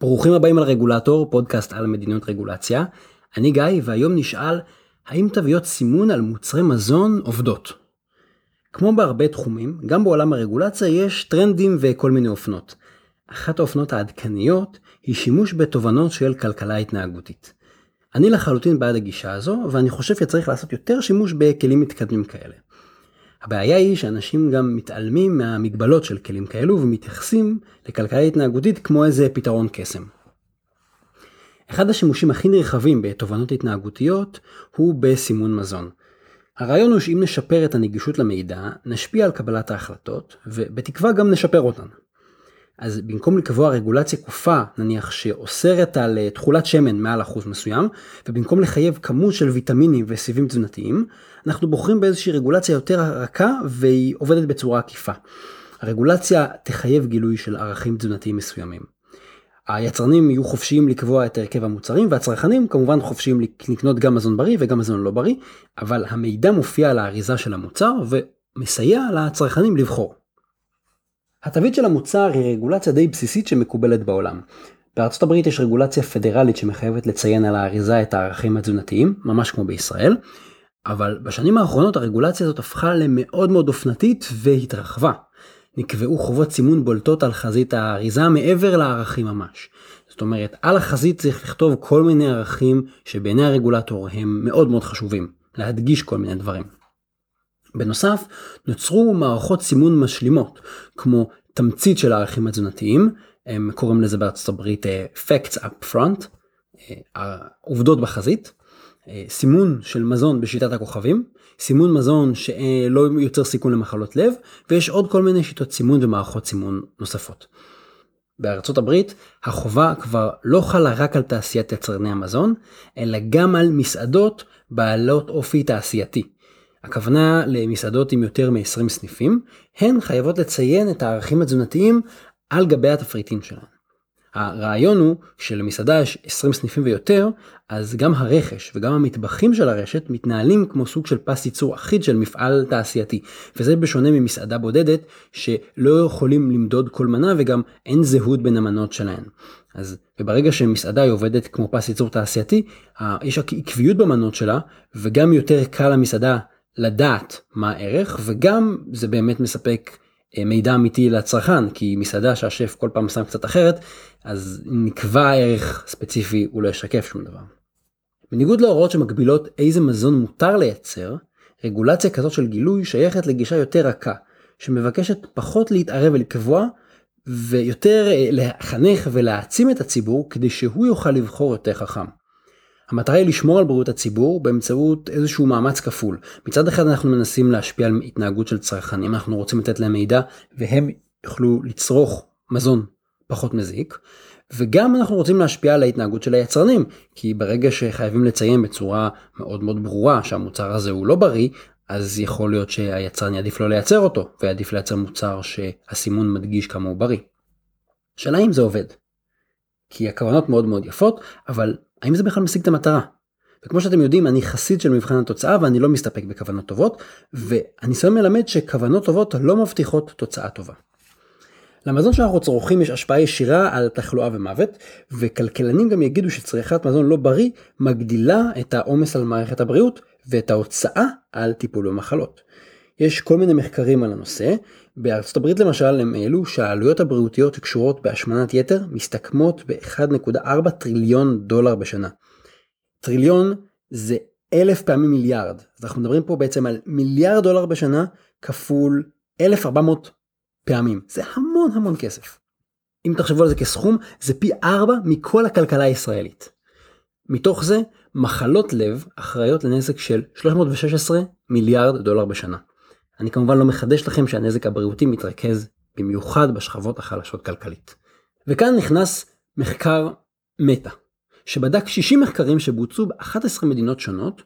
ברוכים הבאים על רגולטור, פודקאסט על מדיניות רגולציה. אני גיא, והיום נשאל, האם תוויות סימון על מוצרי מזון עובדות? כמו בהרבה תחומים, גם בעולם הרגולציה יש טרנדים וכל מיני אופנות. אחת האופנות העדכניות היא שימוש בתובנות של כלכלה התנהגותית. אני לחלוטין בעד הגישה הזו, ואני חושב שצריך לעשות יותר שימוש בכלים מתקדמים כאלה. הבעיה היא שאנשים גם מתעלמים מהמגבלות של כלים כאלו ומתייחסים לכלכלה התנהגותית כמו איזה פתרון קסם. אחד השימושים הכי נרחבים בתובנות התנהגותיות הוא בסימון מזון. הרעיון הוא שאם נשפר את הנגישות למידע, נשפיע על קבלת ההחלטות, ובתקווה גם נשפר אותן. אז במקום לקבוע רגולציה כופה, נניח שאוסרת על אה, תכולת שמן מעל אחוז מסוים, ובמקום לחייב כמות של ויטמינים וסיבים תזונתיים, אנחנו בוחרים באיזושהי רגולציה יותר רכה והיא עובדת בצורה עקיפה. הרגולציה תחייב גילוי של ערכים תזונתיים מסוימים. היצרנים יהיו חופשיים לקבוע את הרכב המוצרים והצרכנים כמובן חופשיים לקנות גם מזון בריא וגם מזון לא בריא, אבל המידע מופיע על האריזה של המוצר ומסייע לצרכנים לבחור. התווית של המוצר היא רגולציה די בסיסית שמקובלת בעולם. בארצות הברית יש רגולציה פדרלית שמחייבת לציין על האריזה את הערכים התזונתיים, ממש כמו בישראל, אבל בשנים האחרונות הרגולציה הזאת הפכה למאוד מאוד אופנתית והתרחבה. נקבעו חובות סימון בולטות על חזית האריזה מעבר לערכים ממש. זאת אומרת, על החזית צריך לכתוב כל מיני ערכים שבעיני הרגולטור הם מאוד מאוד חשובים, להדגיש כל מיני דברים. בנוסף, נוצרו מערכות סימון משלימות, כמו תמצית של הערכים התזונתיים, הם קוראים לזה בארצות הברית uh, Facts up front, uh, עובדות בחזית, uh, סימון של מזון בשיטת הכוכבים, סימון מזון שלא יוצר סיכון למחלות לב, ויש עוד כל מיני שיטות סימון ומערכות סימון נוספות. בארצות הברית החובה כבר לא חלה רק על תעשיית יצרני המזון, אלא גם על מסעדות בעלות אופי תעשייתי. הכוונה למסעדות עם יותר מ-20 סניפים, הן חייבות לציין את הערכים התזונתיים על גבי התפריטים שלהן. הרעיון הוא שלמסעדה יש 20 סניפים ויותר, אז גם הרכש וגם המטבחים של הרשת מתנהלים כמו סוג של פס ייצור אחיד של מפעל תעשייתי, וזה בשונה ממסעדה בודדת שלא יכולים למדוד כל מנה וגם אין זהות בין המנות שלהן. אז וברגע שמסעדה היא עובדת כמו פס ייצור תעשייתי, יש עקביות במנות שלה, וגם יותר קל למסעדה לדעת מה הערך וגם זה באמת מספק אה, מידע אמיתי לצרכן כי מסעדה שהשף כל פעם שם קצת אחרת אז נקבע ערך ספציפי הוא לא ישקף שום דבר. בניגוד להוראות שמגבילות איזה מזון מותר לייצר, רגולציה כזאת של גילוי שייכת לגישה יותר רכה, שמבקשת פחות להתערב ולקבוע, ויותר אה, לחנך ולהעצים את הציבור כדי שהוא יוכל לבחור יותר חכם. המטרה היא לשמור על בריאות הציבור באמצעות איזשהו מאמץ כפול. מצד אחד אנחנו מנסים להשפיע על התנהגות של צרכנים, אנחנו רוצים לתת להם מידע והם יוכלו לצרוך מזון פחות מזיק, וגם אנחנו רוצים להשפיע על ההתנהגות של היצרנים, כי ברגע שחייבים לציין בצורה מאוד מאוד ברורה שהמוצר הזה הוא לא בריא, אז יכול להיות שהיצרן יעדיף לא לייצר אותו, ויעדיף לייצר מוצר שהסימון מדגיש כמה הוא בריא. השאלה אם זה עובד. כי הכוונות מאוד מאוד יפות, אבל האם זה בכלל משיג את המטרה? וכמו שאתם יודעים, אני חסיד של מבחן התוצאה ואני לא מסתפק בכוונות טובות, והניסיון מלמד שכוונות טובות לא מבטיחות תוצאה טובה. למזון שאנחנו צורכים יש השפעה ישירה על תחלואה ומוות, וכלכלנים גם יגידו שצריכת מזון לא בריא מגדילה את העומס על מערכת הבריאות ואת ההוצאה על טיפול במחלות. יש כל מיני מחקרים על הנושא, בארצות הברית למשל הם העלו שהעלויות הבריאותיות שקשורות בהשמנת יתר מסתכמות ב-1.4 טריליון דולר בשנה. טריליון זה אלף פעמים מיליארד, אז אנחנו מדברים פה בעצם על מיליארד דולר בשנה כפול 1,400 פעמים, זה המון המון כסף. אם תחשבו על זה כסכום, זה פי 4 מכל הכלכלה הישראלית. מתוך זה, מחלות לב אחראיות לנזק של 316 מיליארד דולר בשנה. אני כמובן לא מחדש לכם שהנזק הבריאותי מתרכז במיוחד בשכבות החלשות כלכלית. וכאן נכנס מחקר מטא, שבדק 60 מחקרים שבוצעו ב-11 מדינות שונות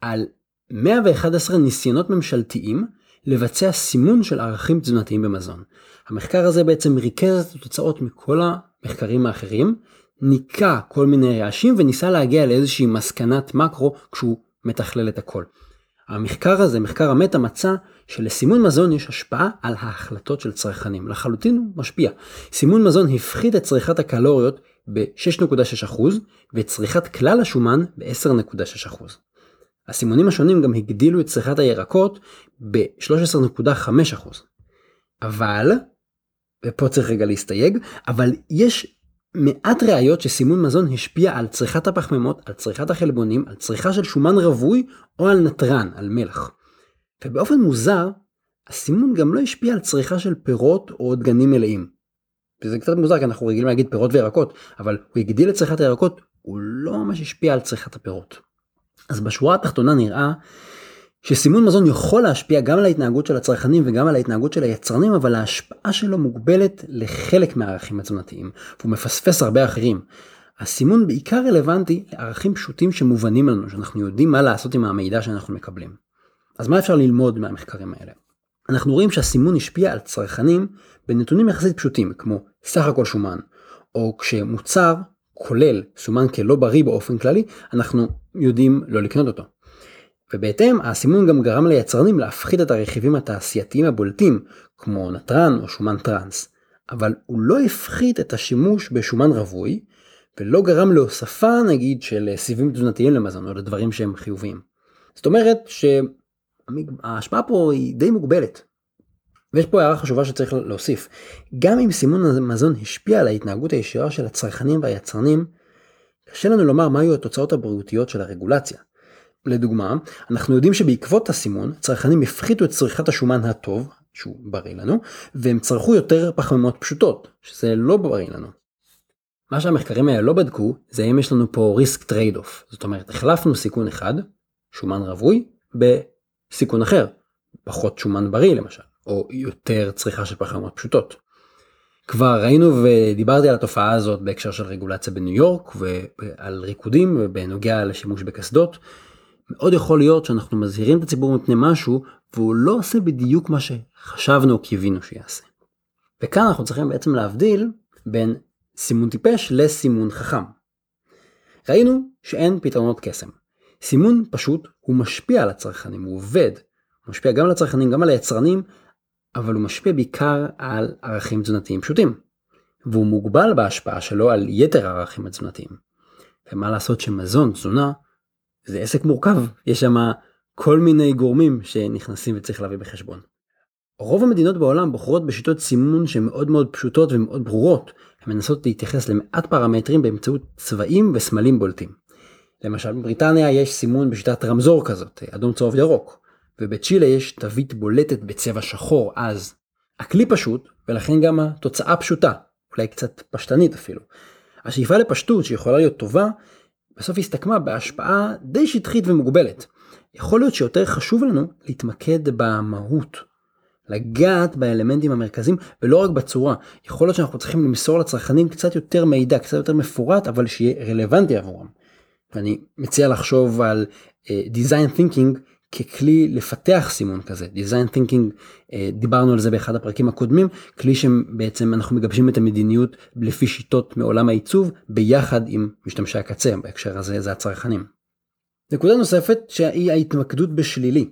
על 111 ניסיונות ממשלתיים לבצע סימון של ערכים תזונתיים במזון. המחקר הזה בעצם ריכז את התוצאות מכל המחקרים האחרים, ניקה כל מיני רעשים וניסה להגיע לאיזושהי מסקנת מקרו כשהוא מתכלל את הכל. המחקר הזה, מחקר המטה, מצא שלסימון מזון יש השפעה על ההחלטות של צרכנים. לחלוטין הוא משפיע. סימון מזון הפחית את צריכת הקלוריות ב-6.6% ואת צריכת כלל השומן ב-10.6%. הסימונים השונים גם הגדילו את צריכת הירקות ב-13.5%. אבל, ופה צריך רגע להסתייג, אבל יש מעט ראיות שסימון מזון השפיע על צריכת הפחמימות, על צריכת החלבונים, על צריכה של שומן רווי או על נתרן, על מלח. ובאופן מוזר, הסימון גם לא השפיע על צריכה של פירות או דגנים מלאים. וזה קצת מוזר כי אנחנו רגילים להגיד פירות וירקות, אבל הוא הגדיל את צריכת הירקות, הוא לא ממש השפיע על צריכת הפירות. אז בשורה התחתונה נראה שסימון מזון יכול להשפיע גם על ההתנהגות של הצרכנים וגם על ההתנהגות של היצרנים, אבל ההשפעה שלו מוגבלת לחלק מהערכים התזונתיים, והוא מפספס הרבה אחרים. הסימון בעיקר רלוונטי לערכים פשוטים שמובנים לנו, שאנחנו יודעים מה לעשות עם המידע שאנחנו מקבלים. אז מה אפשר ללמוד מהמחקרים האלה? אנחנו רואים שהסימון השפיע על צרכנים בנתונים יחסית פשוטים, כמו סך הכל שומן, או כשמוצר כולל סומן כלא בריא באופן כללי, אנחנו יודעים לא לקנות אותו. ובהתאם, הסימון גם גרם ליצרנים להפחית את הרכיבים התעשייתיים הבולטים, כמו נתרן או שומן טראנס, אבל הוא לא הפחית את השימוש בשומן רווי, ולא גרם להוספה נגיד של סיבים תזונתיים למזון או לדברים שהם חיוביים. זאת אומרת שההשפעה פה היא די מוגבלת. ויש פה הערה חשובה שצריך להוסיף. גם אם סימון המזון השפיע על ההתנהגות הישירה של הצרכנים והיצרנים, קשה לנו לומר מה היו התוצאות הבריאותיות של הרגולציה. לדוגמה, אנחנו יודעים שבעקבות הסימון, צרכנים הפחיתו את צריכת השומן הטוב, שהוא בריא לנו, והם צרכו יותר פחמימות פשוטות, שזה לא בריא לנו. מה שהמחקרים האלה לא בדקו, זה אם יש לנו פה risk trade-off. זאת אומרת, החלפנו סיכון אחד, שומן רווי, בסיכון אחר, פחות שומן בריא למשל, או יותר צריכה של פחמימות פשוטות. כבר ראינו ודיברתי על התופעה הזאת בהקשר של רגולציה בניו יורק ועל ריקודים ובנוגע לשימוש בקסדות. מאוד יכול להיות שאנחנו מזהירים את הציבור מפני משהו והוא לא עושה בדיוק מה שחשבנו או קיווינו שיעשה. וכאן אנחנו צריכים בעצם להבדיל בין סימון טיפש לסימון חכם. ראינו שאין פתרונות קסם. סימון פשוט הוא משפיע על הצרכנים, הוא עובד. הוא משפיע גם על הצרכנים, גם על היצרנים, אבל הוא משפיע בעיקר על ערכים תזונתיים פשוטים. והוא מוגבל בהשפעה שלו על יתר הערכים התזונתיים. ומה לעשות שמזון, תזונה, זה עסק מורכב, יש שם כל מיני גורמים שנכנסים וצריך להביא בחשבון. רוב המדינות בעולם בוחרות בשיטות סימון שמאוד מאוד פשוטות ומאוד ברורות, הן מנסות להתייחס למעט פרמטרים באמצעות צבעים וסמלים בולטים. למשל בבריטניה יש סימון בשיטת רמזור כזאת, אדום צהוב ירוק, ובצ'ילה יש תווית בולטת בצבע שחור עז. הכלי פשוט, ולכן גם התוצאה פשוטה, אולי קצת פשטנית אפילו. השאיפה לפשטות שיכולה להיות טובה, בסוף הסתכמה בהשפעה די שטחית ומוגבלת. יכול להיות שיותר חשוב לנו להתמקד במהות, לגעת באלמנטים המרכזיים ולא רק בצורה. יכול להיות שאנחנו צריכים למסור לצרכנים קצת יותר מידע, קצת יותר מפורט, אבל שיהיה רלוונטי עבורם. ואני מציע לחשוב על uh, design thinking ככלי לפתח סימון כזה. design thinking, uh, דיברנו על זה באחד הפרקים הקודמים, כלי שבעצם אנחנו מגבשים את המדיניות לפי שיטות מעולם העיצוב ביחד עם משתמשי הקצה, בהקשר הזה זה הצרכנים. נקודה נוספת שהיא ההתמקדות בשלילי.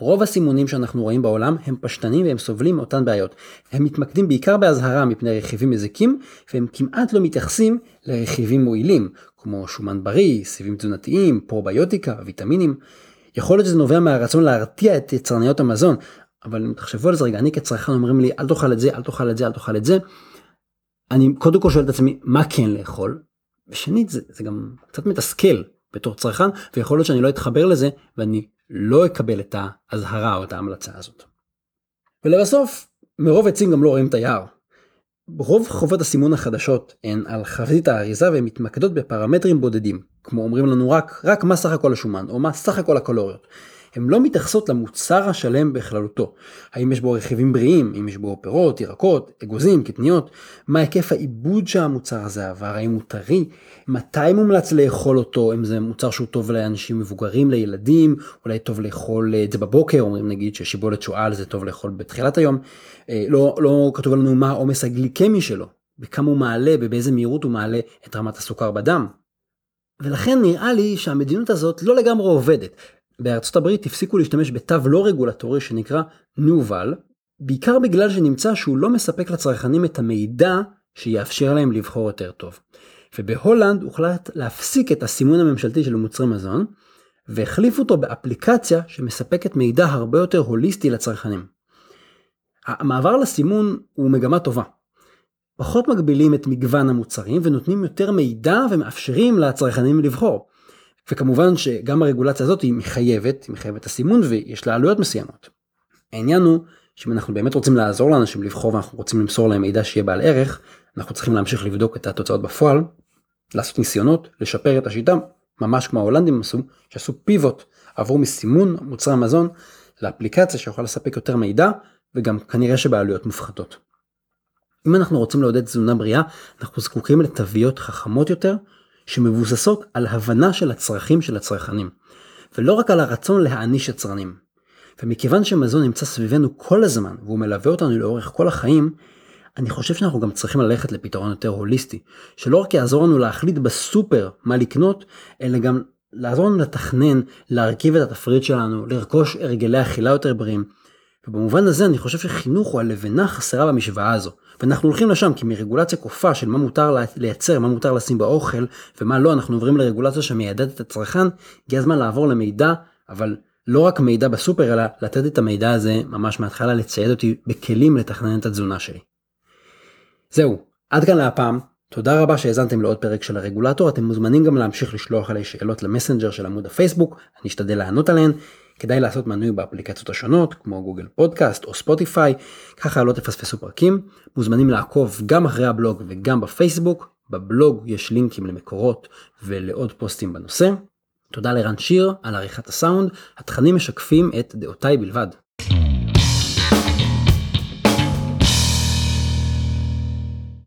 רוב הסימונים שאנחנו רואים בעולם הם פשטנים והם סובלים מאותן בעיות. הם מתמקדים בעיקר באזהרה מפני רכיבים מזיקים, והם כמעט לא מתייחסים לרכיבים מועילים, כמו שומן בריא, סיבים תזונתיים, פרוביוטיקה, ויטמינים. יכול להיות שזה נובע מהרצון להרתיע את יצרניות המזון, אבל אם תחשבו על זה רגע, אני כצרכן אומרים לי אל תאכל את זה, אל תאכל את זה, אל תאכל את זה. אני קודם כל שואל את עצמי מה כן לאכול, ושנית זה, זה גם קצת מתסכל בתור צרכן, ויכול להיות שאני לא אתחבר לזה ואני לא אקבל את האזהרה או את ההמלצה הזאת. ולבסוף, מרוב עצים גם לא רואים את היער. רוב חובות הסימון החדשות הן על חזית האריזה והן מתמקדות בפרמטרים בודדים, כמו אומרים לנו רק, רק מה סך הכל השומן, או מה סך הכל הקלוריות. הן לא מתייחסות למוצר השלם בכללותו. האם יש בו רכיבים בריאים, אם יש בו פירות, ירקות, אגוזים, קטניות, מה היקף העיבוד שהמוצר הזה עבר, האם הוא טרי, מתי מומלץ לאכול אותו, אם זה מוצר שהוא טוב לאנשים מבוגרים, לילדים, אולי טוב לאכול את זה בבוקר, אומרים נגיד ששיבולת שועל זה טוב לאכול בתחילת היום. אה, לא, לא כתוב לנו מה העומס הגליקמי שלו, בכמה הוא מעלה ובאיזה מהירות הוא מעלה את רמת הסוכר בדם. ולכן נראה לי שהמדיניות הזאת לא לגמרי עובדת. בארצות הברית הפסיקו להשתמש בתו לא רגולטורי שנקרא נובל, בעיקר בגלל שנמצא שהוא לא מספק לצרכנים את המידע שיאפשר להם לבחור יותר טוב. ובהולנד הוחלט להפסיק את הסימון הממשלתי של מוצרי מזון, והחליף אותו באפליקציה שמספקת מידע הרבה יותר הוליסטי לצרכנים. המעבר לסימון הוא מגמה טובה. פחות מגבילים את מגוון המוצרים ונותנים יותר מידע ומאפשרים לצרכנים לבחור. וכמובן שגם הרגולציה הזאת היא מחייבת, היא מחייבת את הסימון ויש לה עלויות מסוימות. העניין הוא שאם אנחנו באמת רוצים לעזור לאנשים לבחור ואנחנו רוצים למסור להם מידע שיהיה בעל ערך, אנחנו צריכים להמשיך לבדוק את התוצאות בפועל, לעשות ניסיונות, לשפר את השיטה, ממש כמו ההולנדים עשו, שעשו פיבוט, עברו מסימון מוצרי המזון לאפליקציה שיכולה לספק יותר מידע וגם כנראה שבעלויות מופחתות. אם אנחנו רוצים לעודד תזונה בריאה, אנחנו זקוקים לתוויות חכמות יותר, שמבוססות על הבנה של הצרכים של הצרכנים, ולא רק על הרצון להעניש יצרנים. ומכיוון שמזון נמצא סביבנו כל הזמן, והוא מלווה אותנו לאורך כל החיים, אני חושב שאנחנו גם צריכים ללכת לפתרון יותר הוליסטי, שלא רק יעזור לנו להחליט בסופר מה לקנות, אלא גם לעזור לנו לתכנן, להרכיב את התפריט שלנו, לרכוש הרגלי אכילה יותר בריאים. ובמובן הזה אני חושב שחינוך הוא הלבנה חסרה במשוואה הזו. ואנחנו הולכים לשם כי מרגולציה כופה של מה מותר לייצר, מה מותר לשים באוכל ומה הלאה, אנחנו עוברים לרגולציה שמיידעת את הצרכן, הגיע הזמן לעבור למידע, אבל לא רק מידע בסופר, אלא לתת את המידע הזה ממש מההתחלה, לצייד אותי בכלים לתכנן את התזונה שלי. זהו, עד כאן להפעם. תודה רבה שהאזנתם לעוד פרק של הרגולטור, אתם מוזמנים גם להמשיך לשלוח אליי שאלות למסנג'ר של עמוד הפייסבוק, אני אשתדל לענות עליהן. כדאי לעשות מנוי באפליקציות השונות כמו Google Podcast או Spotify, ככה לא תפספסו פרקים. מוזמנים לעקוב גם אחרי הבלוג וגם בפייסבוק, בבלוג יש לינקים למקורות ולעוד פוסטים בנושא. תודה לרן שיר על עריכת הסאונד, התכנים משקפים את דעותיי בלבד.